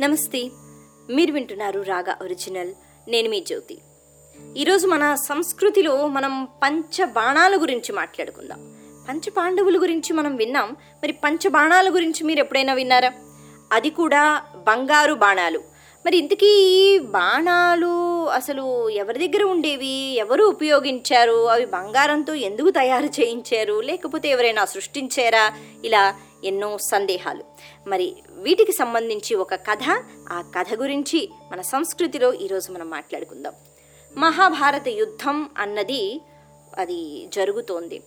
నమస్తే. మీరు వింటున్నారు రాగా ఒరిజినల్. నేను మీ జ్యోతి. ఈరోజు మన సంస్కృతిలో మనం పంచ బాణాల గురించి మాట్లాడుకుందాం. పంచ పాండవుల గురించి మనం విన్నాం. మరి పంచ బాణాల గురించి మీరు ఎప్పుడైనా విన్నారా? అది కూడా బంగారు బాణాలు. మరి ఇంతకీ ఈ బాణాలు అసలు ఎవరి దగ్గర ఉండేవి? ఎవరు ఉపయోగించారు? అవి బంగారంతో ఎందుకు తయారు చేయించారు? లేకపోతే ఎవరైనా సృష్టించారా? ఇలా ఎన్నో సందేహాలు. మరి వీటికి సంబంధించి ఒక కథ. ఆ కథ గురించి మన సంస్కృతిలో ఈరోజు మనం మాట్లాడుకుందాం. మహాభారత యుద్ధం అన్నది అది జరుగుతోంది.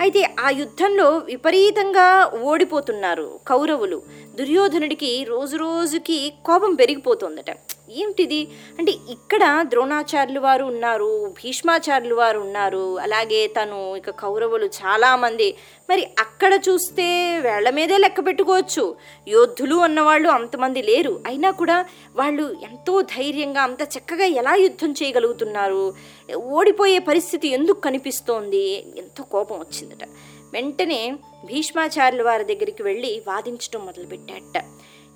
అయితే ఆ యుద్ధంలో విపరీతంగా ఓడిపోతున్నారు కౌరవులు. దుర్యోధనుడికి రోజు రోజుకి కోపం పెరిగిపోతుందట. ఏమిటిది అంటే ఇక్కడ ద్రోణాచార్యులు వారు ఉన్నారు భీష్మాచార్యులు వారు ఉన్నారు అలాగే తను ఇక కౌరవులు చాలామంది. మరి అక్కడ చూస్తే వేళ్ళ మీదే లెక్క పెట్టుకోవచ్చు. యోధులు అన్నవాళ్ళు అంతమంది లేరు. అయినా కూడా వాళ్ళు ఎంతో ధైర్యంగా అంత చక్కగా ఎలా యుద్ధం చేయగలుగుతున్నారు? ఓడిపోయే పరిస్థితి ఎందుకు కనిపిస్తోంది? ఎంతో కోపం వచ్చిందట. వెంటనే భీష్మాచార్యుల వారి దగ్గరికి వెళ్ళి వాదించడం మొదలుపెట్టాట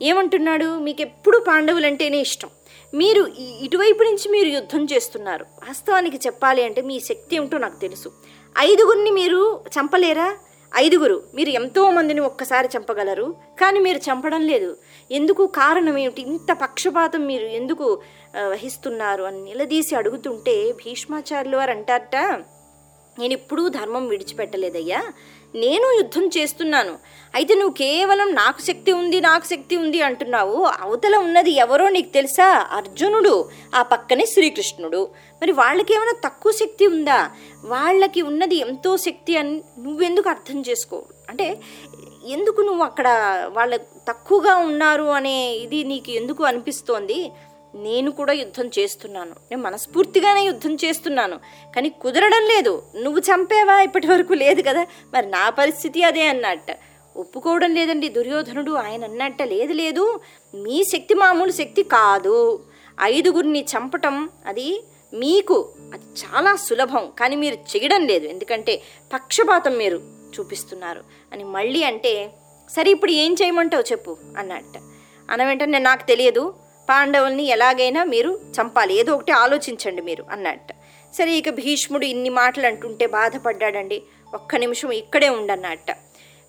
ఏమంటున్నాడు? మీకు ఎప్పుడు పాండవులంటేనే ఇష్టం. మీరు ఇటువైపు నుంచి మీరు యుద్ధం చేస్తున్నారు. వాస్తవానికి చెప్పాలి అంటే మీ శక్తి ఏమిటో నాకు తెలుసు. ఐదుగురిని మీరు చంపలేరా? ఐదుగురు. మీరు ఎంతో మందిని ఒక్కసారి చంపగలరు. కానీ మీరు చంపడం లేదు. ఎందుకు? కారణం ఏమిటి? ఇంత పక్షపాతం మీరు ఎందుకు వహిస్తున్నారు అని నిలదీసి అడుగుతుంటే భీష్మాచార్యులు వారు అంటారట నేను ఎప్పుడూ ధర్మం విడిచిపెట్టలేదయ్యా. నేను యుద్ధం చేస్తున్నాను. అయితే నువ్వు కేవలం నాకు శక్తి ఉంది నాకు శక్తి ఉంది అంటున్నావు. అవతల ఉన్నది ఎవరో నీకు తెలుసా? అర్జునుడు ఆ పక్కనే శ్రీకృష్ణుడు. మరి వాళ్ళకి ఏమైనా తక్కువ శక్తి ఉందా? వాళ్ళకి ఉన్నది ఎంతో శక్తి అని నువ్వెందుకు అర్థం చేసుకో? అంటే ఎందుకు నువ్వు అక్కడ వాళ్ళ తక్కువగా ఉన్నారు అనే ఇది నీకు ఎందుకు అనిపిస్తోంది? నేను కూడా యుద్ధం చేస్తున్నాను. నేను మనస్ఫూర్తిగానే యుద్ధం చేస్తున్నాను. కానీ కుదరడం లేదు. నువ్వు చంపేవా ఇప్పటి వరకు లేదు కదా. మరి నా పరిస్థితి అదే అన్నట్ట. ఒప్పుకోవడం లేదండి దుర్యోధనుడు. ఆయన అన్నట్ట లేదు లేదు. మీ శక్తి మామూలు శక్తి కాదు. ఐదుగురిని చంపటం అది మీకు అది చాలా సులభం. కానీ మీరు చేయడం లేదు. ఎందుకంటే పక్షపాతం మీరు చూపిస్తున్నారు. అని మళ్ళీ అంటే సరే ఇప్పుడు ఏం చేయమంటావు చెప్పు అన్నట్ట. అన్న వెంటనే నాకు తెలియదు. పాండవుల్ని ఎలాగైనా మీరు చంపాలి. ఏదో ఒకటి ఆలోచించండి మీరు అన్నట్ట. సరే ఇక భీష్ముడు ఇన్ని మాటలు అంటుంటే బాధపడ్డాడండి. ఒక్క నిమిషం ఇక్కడే ఉండన్నట్ట.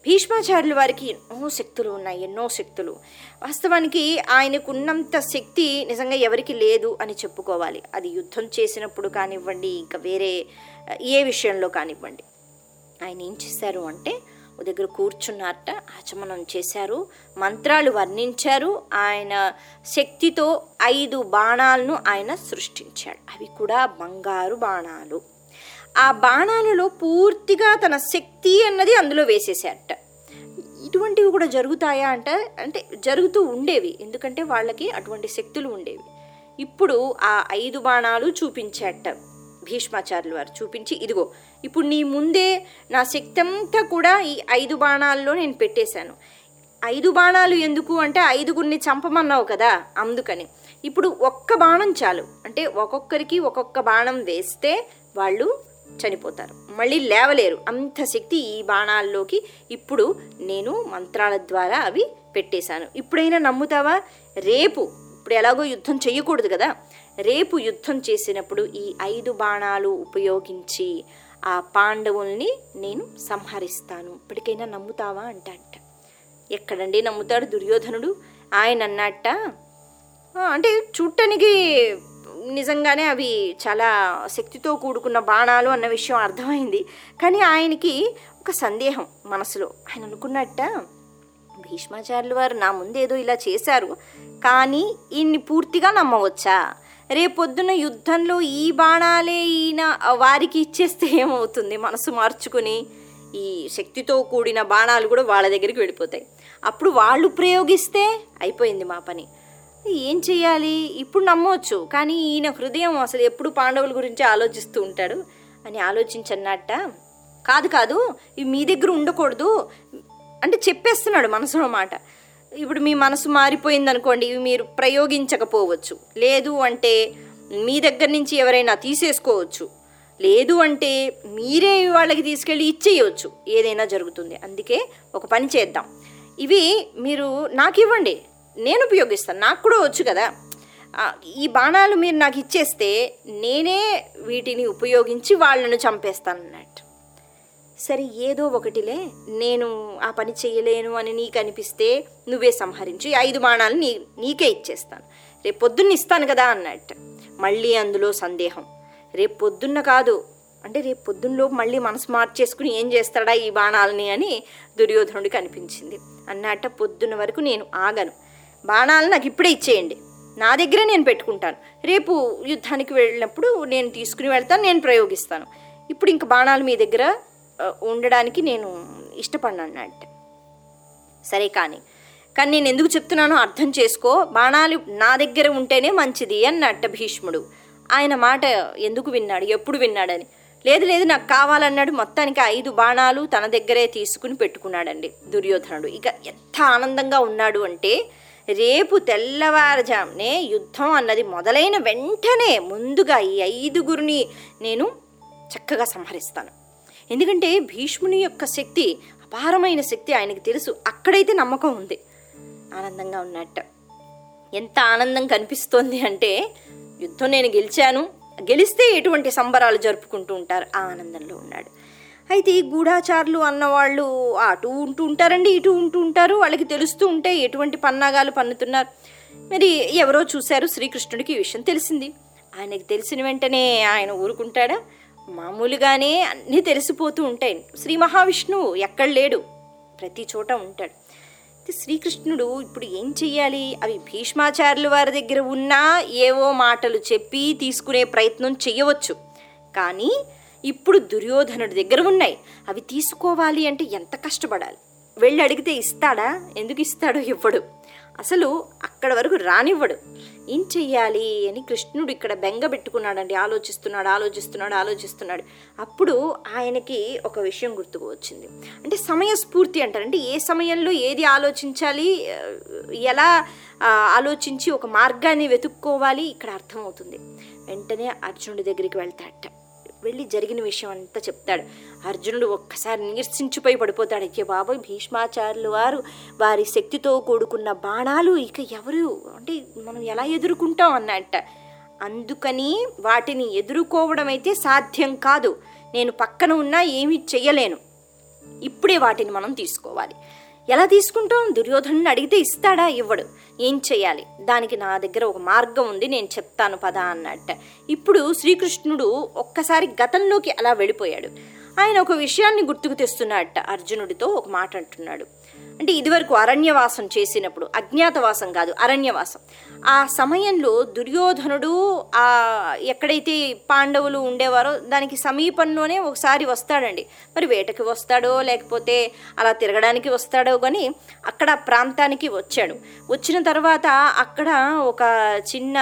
భీష్మాచార్యుల వారికి ఎన్నో శక్తులు ఉన్నాయి ఎన్నో శక్తులు. వాస్తవానికి ఆయనకున్నంత శక్తి నిజంగా ఎవరికి లేదు అని చెప్పుకోవాలి. అది యుద్ధం చేసినప్పుడు కానివ్వండి ఇంకా వేరే ఏ విషయంలో కానివ్వండి. ఆయన ఏం చేశారు అంటే దగ్గర కూర్చున్నారట ఆచమనం చేశారు మంత్రాలు వర్ణించారు ఆయన శక్తితో ఐదు బాణాలను ఆయన సృష్టించాడు. అవి కూడా బంగారు బాణాలు. ఆ బాణాలలో పూర్తిగా తన శక్తి అన్నది అందులో వేసేసారట ఇటువంటివి కూడా జరుగుతాయా అంటే అంటే జరుగుతూ ఉండేవి ఎందుకంటే వాళ్ళకి అటువంటి శక్తులు ఉండేవి. ఇప్పుడు ఆ ఐదు బాణాలు చూపించాట భీష్మాచార్యులు వారు చూపించి ఇదిగో ఇప్పుడు నీ ముందే నా శక్తి అంతా కూడా ఈ ఐదు బాణాల్లో నేను పెట్టేశాను. ఐదు బాణాలు ఎందుకు అంటే ఐదుగురిని చంపమన్నావు కదా అందుకని. ఇప్పుడు ఒక్క బాణం చాలు. అంటే ఒక్కొక్కరికి ఒక్కొక్క బాణం వేస్తే వాళ్ళు చనిపోతారు. మళ్ళీ లేవలేరు. అంత శక్తి ఈ బాణాల్లోకి ఇప్పుడు నేను మంత్రాల ద్వారా అవి పెట్టేశాను. ఇప్పుడైనా నమ్ముతావా? రేపు ఇప్పుడు ఎలాగో యుద్ధం చేయకూడదు కదా. రేపు యుద్ధం చేసినప్పుడు ఈ ఐదు బాణాలు ఉపయోగించి ఆ పాండవుల్ని నేను సంహరిస్తాను. ఇప్పటికైనా నమ్ముతావా? అంటంట. ఎక్కడండి నమ్ముతాడు దుర్యోధనుడు? ఆయన అన్నట్ట అంటే చూడటానికి నిజంగానే అవి చాలా శక్తితో కూడుకున్న బాణాలు అన్న విషయం అర్థమైంది. కానీ ఆయనకి ఒక సందేహం మనసులో. ఆయన అనుకున్నట్ట భీష్మాచార్యులు వారు నా ముందేదో ఇలా చేశారు కానీ ఈయన్ని పూర్తిగా నమ్మవచ్చా? రేపొద్దున యుద్ధంలో ఈ బాణాలే ఈయన వారికి ఇచ్చేస్తే ఏమవుతుంది? మనసు మార్చుకుని ఈ శక్తితో కూడిన బాణాలు కూడా వాళ్ళ దగ్గరికి వెళ్ళిపోతాయి. అప్పుడు వాళ్ళు ప్రయోగిస్తే అయిపోయింది మా పని. ఏం చేయాలి ఇప్పుడు నమ్మవచ్చు కానీ ఈయన హృదయం అసలు ఎప్పుడు పాండవుల గురించి ఆలోచిస్తూ ఉంటాడు? అని ఆలోచించన్నట్ట కాదు కాదు ఇవి మీ దగ్గర ఉండకూడదు. అంటే చెప్పేస్తున్నాడు మనసులో మాట. ఇప్పుడు మీ మనసు మారిపోయింది అనుకోండి ఇవి మీరు ప్రయోగించకపోవచ్చు. లేదు అంటే మీ దగ్గర నుంచి ఎవరైనా తీసేసుకోవచ్చు. లేదు అంటే మీరే వాళ్ళకి తీసుకెళ్ళి ఇచ్చేయవచ్చు ఏదైనా జరుగుతుంది. అందుకే ఒక పని చేద్దాం. ఇవి మీరు నాకు ఇవ్వండి నేను ఉపయోగిస్తాను. నాకు కూడా వచ్చు కదా. ఈ బాణాలు మీరు నాకు ఇచ్చేస్తే నేనే వీటిని ఉపయోగించి వాళ్ళను చంపేస్తాను అన్నట్టు సరే ఏదో ఒకటిలే. నేను ఆ పని చేయలేను అని నీకు అనిపిస్తే నువ్వే సంహరించి ఐదు బాణాలు నీ నీకే ఇచ్చేస్తాను. రేపు పొద్దున్న ఇస్తాను కదా అన్నట్టు. మళ్ళీ అందులో సందేహం. రేపు పొద్దున్న కాదు. అంటే రేపు పొద్దున్నలో మళ్ళీ మనసు మార్చేసుకుని ఏం చేస్తాడా ఈ బాణాలని అని దుర్యోధనుడికి అనిపించింది. అన్నట్ట పొద్దున్న వరకు నేను ఆగను. బాణాలు నాకు ఇప్పుడే ఇచ్చేయండి. నా దగ్గరే నేను పెట్టుకుంటాను. రేపు యుద్ధానికి వెళ్ళినప్పుడు నేను తీసుకుని వెళ్తాను నేను ప్రయోగిస్తాను. ఇప్పుడు ఇంక బాణాలు మీ దగ్గర? ఉండడానికి నేను ఇష్టపడిన అన్నట్టు సరే కానీ కానీ నేను ఎందుకు చెప్తున్నానో అర్థం చేసుకో. బాణాలు నా దగ్గర ఉంటేనే మంచిది అన్నట్ట భీష్ముడు. ఆయన మాట ఎందుకు విన్నాడు? ఎప్పుడు విన్నాడని? లేదు లేదు నాకు కావాలన్నాడు. మొత్తానికి ఐదు బాణాలు తన దగ్గరే తీసుకుని పెట్టుకున్నాడండి దుర్యోధనుడు. ఇక ఎంత ఆనందంగా ఉన్నాడు అంటే రేపు తెల్లవారుజామునే యుద్ధం అన్నది మొదలైన వెంటనే ముందుగా ఈ ఐదుగురిని నేను చక్కగా సంహరిస్తాను. ఎందుకంటే భీష్ముని యొక్క శక్తి అపారమైన శక్తి ఆయనకి తెలుసు. అక్కడైతే నమ్మకం ఉంది. ఆనందంగా ఉన్నట్ట. ఎంత ఆనందం కనిపిస్తోంది అంటే యుద్ధం నేను గెలిచాను. గెలిస్తే ఎటువంటి సంబరాలు జరుపుకుంటూ ఉంటారు? ఆ ఆనందంలో ఉన్నాడు. అయితే ఈ గూఢాచారులు అన్నవాళ్ళు అటు ఉంటూ ఉంటారండి ఇటు ఉంటూ ఉంటారు. వాళ్ళకి తెలుస్తూ ఉంటే ఎటువంటి పన్నాగాలు పన్నుతున్నారు? మరి ఎవరో చూశారు శ్రీకృష్ణుడికి ఈ విషయం తెలిసింది. ఆయనకి తెలిసిన వెంటనే ఆయన ఊరుకుంటాడా? మామూలుగానే అన్నీ తెలిసిపోతూ ఉంటాయి. శ్రీ మహావిష్ణువు ఎక్కడ లేడు? ప్రతి చోట ఉంటాడు. శ్రీకృష్ణుడు ఇప్పుడు ఏం చెయ్యాలి? అవి భీష్మాచార్యుల వారి దగ్గర ఉన్నా ఏవో మాటలు చెప్పి తీసుకునే ప్రయత్నం చెయ్యవచ్చు. కానీ ఇప్పుడు దుర్యోధనుడి దగ్గర ఉన్నాయి. అవి తీసుకోవాలి అంటే ఎంత కష్టపడాలి? వెళ్ళి అడిగితే ఇస్తాడా? ఎందుకు ఇస్తాడో ఇవ్వడు. అసలు అక్కడ వరకు రానివ్వడు. ఏం చెయ్యాలి అని కృష్ణుడు ఇక్కడ బెంగ పెట్టుకున్నాడండి. ఆలోచిస్తున్నాడు ఆలోచిస్తున్నాడు ఆలోచిస్తున్నాడు. అప్పుడు ఆయనకి ఒక విషయం గుర్తుకు వచ్చింది. అంటే సమయస్ఫూర్తి అంటారు. అంటే ఏ సమయంలో ఏది ఆలోచించాలి ఎలా ఆలోచించి ఒక మార్గాన్ని వెతుక్కోవాలి ఇక్కడ అర్థమవుతుంది. వెంటనే అర్జునుడి దగ్గరికి వెళ్తాడట. వెళ్ళి జరిగిన విషయం అంతా చెప్తాడు. అర్జునుడు ఒక్కసారి నీర్సించిపోయి పడిపోతాడు. అయ్యే బాబోయ్ భీష్మాచార్యులు వారు వారి శక్తితో కూడుకున్న బాణాలు ఇక ఎవరు? అంటే మనం ఎలా ఎదుర్కొంటాం అన్నట్ట. అందుకని వాటిని ఎదుర్కోవడం అయితే సాధ్యం కాదు. నేను పక్కన ఉన్నా ఏమీ చెయ్యలేను. ఇప్పుడే వాటిని మనం తీసుకోవాలి. ఎలా తీసుకుంటాం దుర్యోధను అడిగితే ఇస్తాడా? ఇవ్వడు. ఏం చేయాలి దానికి నా దగ్గర ఒక మార్గం ఉంది నేను చెప్తాను పదా అన్నట్ట. ఇప్పుడు శ్రీకృష్ణుడు ఒక్కసారి గతంలోకి అలా వెళ్ళిపోయాడు. ఆయన ఒక విషయాన్ని గుర్తుకు తెస్తున్నట్ట అర్జునుడితో ఒక మాట అంటున్నాడు. అంటే ఇదివరకు అరణ్యవాసం చేసినప్పుడు అజ్ఞాతవాసం కాదు అరణ్యవాసం. ఆ సమయంలో దుర్యోధనుడు ఆ ఎక్కడైతే పాండవులు ఉండేవారో దానికి సమీపంలోనే ఒకసారి వస్తాడండి. మరి వేటకి వస్తాడో లేకపోతే అలా తిరగడానికి వస్తాడో కానీ అక్కడ ప్రాంతానికి వచ్చాడు. వచ్చిన తర్వాత అక్కడ ఒక చిన్న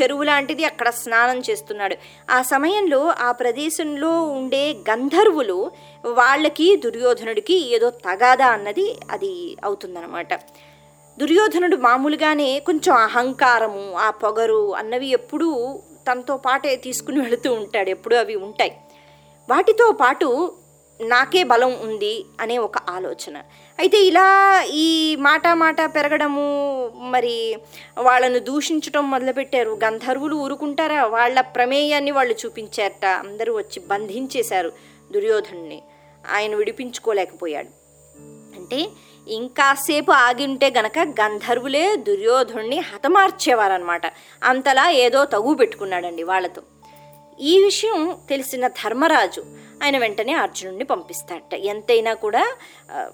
చెరువు లాంటిది అక్కడ స్నానం చేస్తున్నాడు. ఆ సమయంలో ఆ ప్రదేశంలో ఉండే గంధర్వులు వాళ్ళకి దుర్యోధనుడికి ఏదో తగాదా అన్నది అది అవుతుందన్నమాట. దుర్యోధనుడు మామూలుగానే కొంచెం అహంకారము ఆ పొగరు అన్నవి ఎప్పుడూ తనతో పాటే తీసుకుని వెళుతూ ఉంటాడు ఎప్పుడూ అవి ఉంటాయి. వాటితో పాటు నాకే బలం ఉంది అనే ఒక ఆలోచన. అయితే ఇలా ఈ మాట మాట పెరగడము మరి వాళ్ళను దూషించడం మొదలుపెట్టారు. గంధర్వులు ఊరుకుంటారా? వాళ్ళ ప్రమేయాన్ని వాళ్ళు చూపించారట. అందరూ వచ్చి బంధించేశారు దుర్యోధనుని ఆయన విడిపించుకోలేకపోయాడు. అంటే ఇంకాసేపు ఆగి ఉంటే గనక గంధర్వులే దుర్యోధుణ్ణి హతమార్చేవారనమాట అంతలా ఏదో తగు పెట్టుకున్నాడండి వాళ్ళతో. ఈ విషయం తెలిసిన ధర్మరాజు ఆయన వెంటనే అర్జునుడిని పంపిస్తాడట. ఎంతైనా కూడా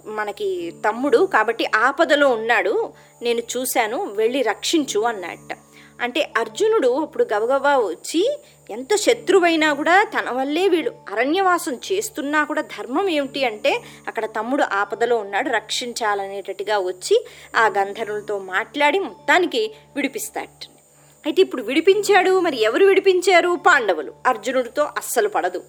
మనకి తమ్ముడు కాబట్టి ఆపదలో ఉన్నాడు నేను చూశాను వెళ్ళి రక్షించు అన్నట్ట అంటే అర్జునుడు అప్పుడు గబగబా వచ్చి ఎంత శత్రువైనా కూడా తన వల్లే వీళ్ళు అరణ్యవాసం చేస్తున్నా కూడా ధర్మం ఏమిటి అంటే అక్కడ తమ్ముడు ఆపదలో ఉన్నాడు రక్షించాలనేటట్టుగా వచ్చి ఆ గంధర్వులతో మాట్లాడి మొత్తానికి విడిపిస్తాడు. అయితే ఇప్పుడు విడిపించాడు మరి ఎవరు విడిపించారు? పాండవులు. అర్జునుడితో అస్సలు పడదు.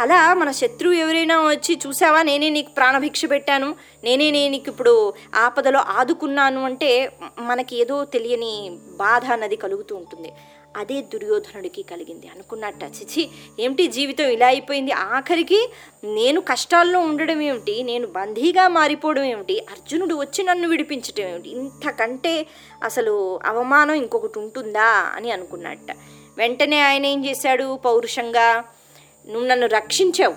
అలా మన శత్రువు ఎవరైనా వచ్చి చూసావా? నేనే నీకు ప్రాణభిక్ష పెట్టాను. నేనే నేను నీకు ఇప్పుడు ఆపదలో ఆదుకున్నాను. అంటే మనకి ఏదో తెలియని బాధ అన్నది కలుగుతూ ఉంటుంది. అదే దుర్యోధనుడికి కలిగింది. అనుకున్నట్ట చిచి ఏమిటి జీవితం ఇలా అయిపోయింది? ఆఖరికి నేను కష్టాల్లో ఉండడం ఏమిటి? నేను బందీగా మారిపోవడం ఏమిటి? అర్జునుడు వచ్చి నన్ను విడిపించడం ఏమిటి? ఇంతకంటే అసలు అవమానం ఇంకొకటి ఉంటుందా? అని అనుకున్నట్ట. వెంటనే ఆయన ఏం చేశాడు? పౌరుషంగా నువ్వు నన్ను రక్షించావు.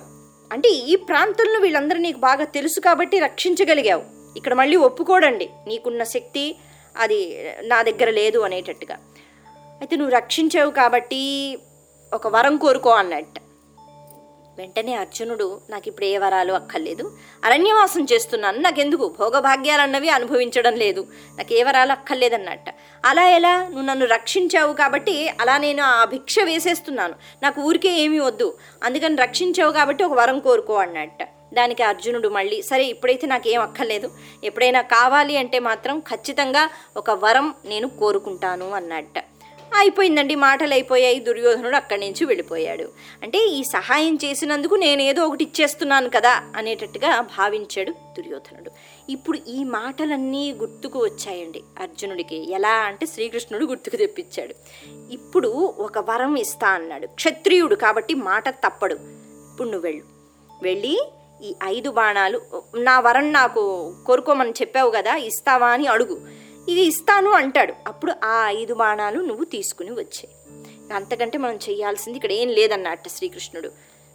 అంటే ఈ ప్రాంతంలో వీళ్ళందరూ నీకు బాగా తెలుసు కాబట్టి రక్షించగలిగావు. ఇక్కడ మళ్ళీ ఒప్పుకోడండి. నీకున్న శక్తి అది నా దగ్గర లేదు అనేటట్టుగా. అయితే నువ్వు రక్షించావు కాబట్టి ఒక వరం కోరుకో అన్నట్ట. వెంటనే అర్జునుడు నాకు ఇప్పుడు ఏ వరాలు అక్కర్లేదు. అరణ్యవాసం చేస్తున్నాను. నాకెందుకు? భోగభాగ్యాలన్నవి అనుభవించడం లేదు. నాకు ఏ వరాలు అక్కర్లేదన్నట్ట. అలా ఎలా? నువ్వు నన్ను రక్షించావు కాబట్టి అలా నేను ఆ భిక్ష వేసేస్తున్నాను. నాకు ఊరికే ఏమీ వద్దు. అందుకని రక్షించావు కాబట్టి ఒక వరం కోరుకో అన్నట్ట. దానికి అర్జునుడు మళ్ళీ సరే ఇప్పుడైతే నాకు ఏం అక్కర్లేదు. ఎప్పుడైనా కావాలి అంటే మాత్రం ఖచ్చితంగా ఒక వరం నేను కోరుకుంటాను అన్నట్ట. అయిపోయిందండి మాటలు అయిపోయాయి దుర్యోధనుడు అక్కడి నుంచి వెళ్ళిపోయాడు. అంటే ఈ సహాయం చేసినందుకు నేను ఏదో ఒకటి ఇచ్చేస్తున్నాను కదా అనేటట్టుగా భావించాడు దుర్యోధనుడు. ఇప్పుడు ఈ మాటలన్నీ గుర్తుకు వచ్చాయండి అర్జునుడికి. ఎలా అంటే శ్రీకృష్ణుడు గుర్తుకు తెప్పించాడు. ఇప్పుడు ఒక వరం ఇస్తా అన్నాడు. క్షత్రియుడు కాబట్టి మాట తప్పడు. ఇప్పుడు నువ్వు వెళ్ళు. వెళ్ళి ఈ ఐదు బాణాలు నా వరం నాకు కోరుకోమని చెప్పావు కదా ఇస్తావా అని అడుగు. ఇది ఇస్తాను అంటాడు. అప్పుడు ఆ ఐదు బాణాలు నువ్వు తీసుకుని వచ్చాయి. అంతకంటే మనం చేయాల్సింది ఇక్కడ ఏం లేదన్నట్ట శ్రీకృష్ణుడు.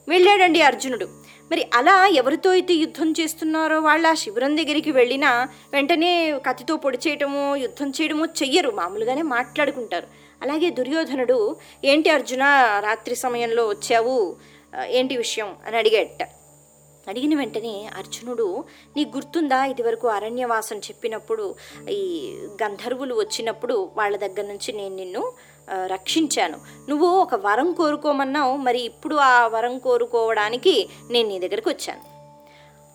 వెళ్ళాడండి అర్జునుడు. మరి అలా ఎవరితో అయితే యుద్ధం చేస్తున్నారో వాళ్ళ ఆ శిబిరం దగ్గరికి వెళ్ళినా వెంటనే కత్తితో పొడి చేయటమో యుద్ధం చేయడమో చెయ్యరు. మామూలుగానే మాట్లాడుకుంటారు. అలాగే దుర్యోధనుడు ఏంటి అర్జున రాత్రి సమయంలో వచ్చావు? ఏంటి విషయం? అని అడిగేట అడిగిన వెంటనే అర్జునుడు నీ గుర్తుందా? ఇదివరకు అరణ్యవాసం చెప్పినప్పుడు ఈ గంధర్వులు వచ్చినప్పుడు వాళ్ళ దగ్గర నుంచి నేను నిన్ను రక్షించాను. నువ్వు ఒక వరం కోరుకోమన్నావు మరి ఇప్పుడు ఆ వరం కోరుకోవడానికి నేను నీ దగ్గరికి వచ్చాను.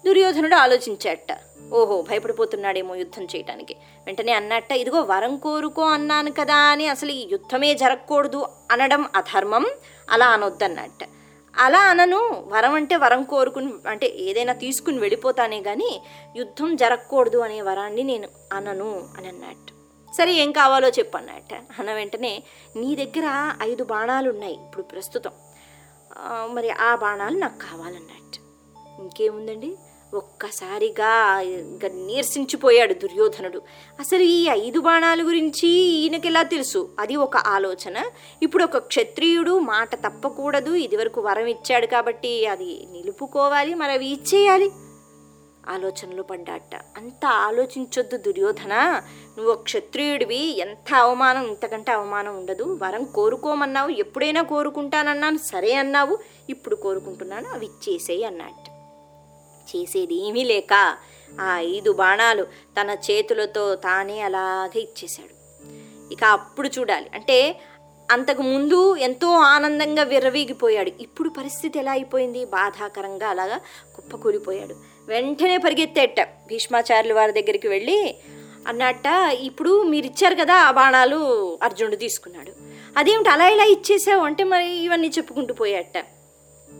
దుర్యోధనుడు ఆలోచించాట. ఓహో భయపడిపోతున్నాడేమో యుద్ధం చేయటానికి. వెంటనే అన్నట్ట ఇదిగో వరం కోరుకో అన్నాను కదా అని అసలు ఈ యుద్ధమే జరగకూడదు అనడం అధర్మం? అలా అనొద్దన్నట్ట. అలా అనను. వరం అంటే వరం కోరుకుని అంటే ఏదైనా తీసుకుని వెళ్ళిపోతానే కానీ యుద్ధం జరగకూడదు అనే వరాన్ని నేను అనను అని అన్నట్టు. సరే ఏం కావాలో చెప్పు అన్నట్ట అన్న వెంటనే నీ దగ్గర ఐదు బాణాలు ఉన్నాయి ఇప్పుడు ప్రస్తుతం. మరి ఆ బాణాలు నాకు కావాలన్నట్టు. ఇంకేముందండి? ఒక్కసారిగా ఇంకా నీరసించిపోయాడు దుర్యోధనుడు. అసలు ఈ ఐదు బాణాల గురించి ఈయనకి తెలుసు? అది ఒక ఆలోచన. ఇప్పుడు ఒక క్షత్రియుడు మాట తప్పకూడదు. ఇదివరకు వరం ఇచ్చాడు కాబట్టి అది నిలుపుకోవాలి మరి అవి ఇచ్చేయాలి. ఆలోచనలో పడ్డాట. అంత ఆలోచించొద్దు దుర్యోధన. నువ్వు క్షత్రియుడివి. ఎంత అవమానం ఇంతకంటే అవమానం ఉండదు. వరం కోరుకోమన్నావు. ఎప్పుడైనా కోరుకుంటానన్నాను. సరే అన్నావు. ఇప్పుడు కోరుకుంటున్నాను. అవి ఇచ్చేసేయి అన్నట్ట చేసేది ఏమీ లేక ఆ ఐదు బాణాలు తన చేతులతో తానే అలాగే ఇచ్చేశాడు. ఇక అప్పుడు చూడాలి. అంటే అంతకు ముందు ఎంతో ఆనందంగా విర్రవీగిపోయాడు. ఇప్పుడు పరిస్థితి ఎలా అయిపోయింది? బాధాకరంగా అలాగా కుప్పకూలిపోయాడు. వెంటనే పరిగెత్తేట భీష్మాచార్యులు వారి దగ్గరికి వెళ్ళి అన్నట్ట ఇప్పుడు మీరు ఇచ్చారు కదా ఆ బాణాలు? అర్జునుడు తీసుకున్నాడు. అదేమిటి అలా ఇలా ఇచ్చేసావు? అంటే మరి ఇవన్నీ చెప్పుకుంటూ పోయాట.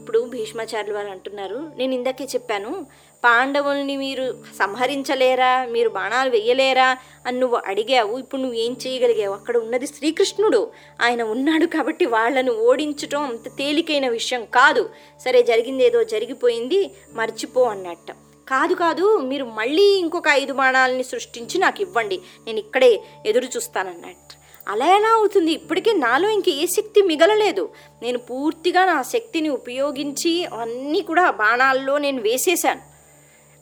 ఇప్పుడు భీష్మాచార్యులు వారు అంటున్నారు. నేను ఇందాకే చెప్పాను పాండవుల్ని మీరు సంహరించలేరా? మీరు బాణాలు వెయ్యలేరా అని నువ్వు అడిగావు. ఇప్పుడు నువ్వు ఏం చేయగలిగావు? అక్కడ ఉన్నది శ్రీకృష్ణుడు. ఆయన ఉన్నాడు కాబట్టి వాళ్ళను ఓడించటం అంత తేలికైన విషయం కాదు. సరే జరిగింది ఏదో జరిగిపోయింది మర్చిపో అన్నట్ట. కాదు కాదు మీరు మళ్ళీ ఇంకొక ఐదు బాణాలని సృష్టించి నాకు ఇవ్వండి. నేను ఇక్కడే ఎదురు చూస్తానన్నట్టు అలా ఎలా అవుతుంది. ఇప్పటికీ నాలో ఇంక ఏ శక్తి మిగలలేదు. నేను పూర్తిగా నా శక్తిని ఉపయోగించి అన్నీ కూడా బాణాల్లో నేను వేసేశాను.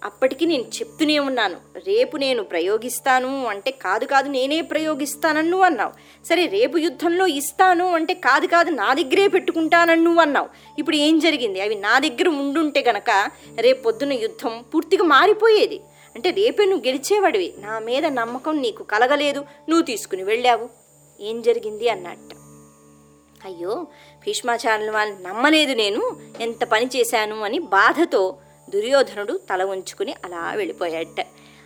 అప్పటికి నేను చెప్తూనే ఉన్నాను. రేపు నేను ప్రయోగిస్తాను అంటే కాదు కాదు నేనే ప్రయోగిస్తానని నువ్వు అన్నావు. సరే రేపు యుద్ధంలో ఇస్తాను అంటే కాదు కాదు నా దగ్గరే పెట్టుకుంటానని నువ్వు అన్నావు. ఇప్పుడు ఏం జరిగింది? అవి నా దగ్గర ఉండుంటే గనక రేపు పొద్దున యుద్ధం పూర్తిగా మారిపోయేది. అంటే రేపే నువ్వు గెలిచేవాడివి. నా మీద నమ్మకం నీకు కలగలేదు. నువ్వు తీసుకుని వెళ్ళావు. ఏం జరిగింది అన్నట్టు. అయ్యో భీష్మాచార్యుల వాళ్ళని నమ్మలేదు నేను ఎంత పని చేశాను అని బాధతో దుర్యోధనుడు తల ఉంచుకుని అలా వెళ్ళిపోయాడట.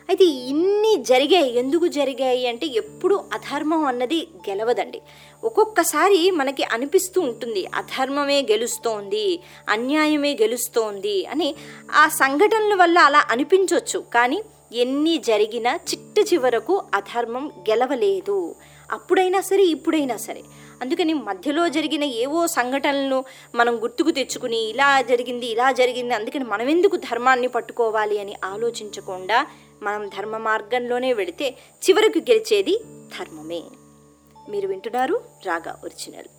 అయితే ఇన్ని జరిగాయి ఎందుకు జరిగాయి అంటే ఎప్పుడు అధర్మం అన్నది గెలవదండి. ఒక్కొక్కసారి మనకి అనిపిస్తూ ఉంటుంది అధర్మమే గెలుస్తోంది అన్యాయమే గెలుస్తోంది అని ఆ సంఘటనల వల్ల అలా అనిపించవచ్చు కానీ ఎన్ని జరిగినా చిట్ట చివరకు అధర్మం గెలవలేదు. అప్పుడైనా సరే ఇప్పుడైనా సరే. అందుకని మధ్యలో జరిగిన ఏవో సంఘటనలను మనం గుర్తుకు తెచ్చుకుని ఇలా జరిగింది ఇలా జరిగింది అందుకని మనం ఎందుకు ధర్మాన్ని పట్టుకోవాలి అని ఆలోచించకుండా మనం ధర్మ మార్గంలోనే వెళితే చివరకు గెలిచేది ధర్మమే. మీరు వింటున్నారు రాగా ఒరిజినల్.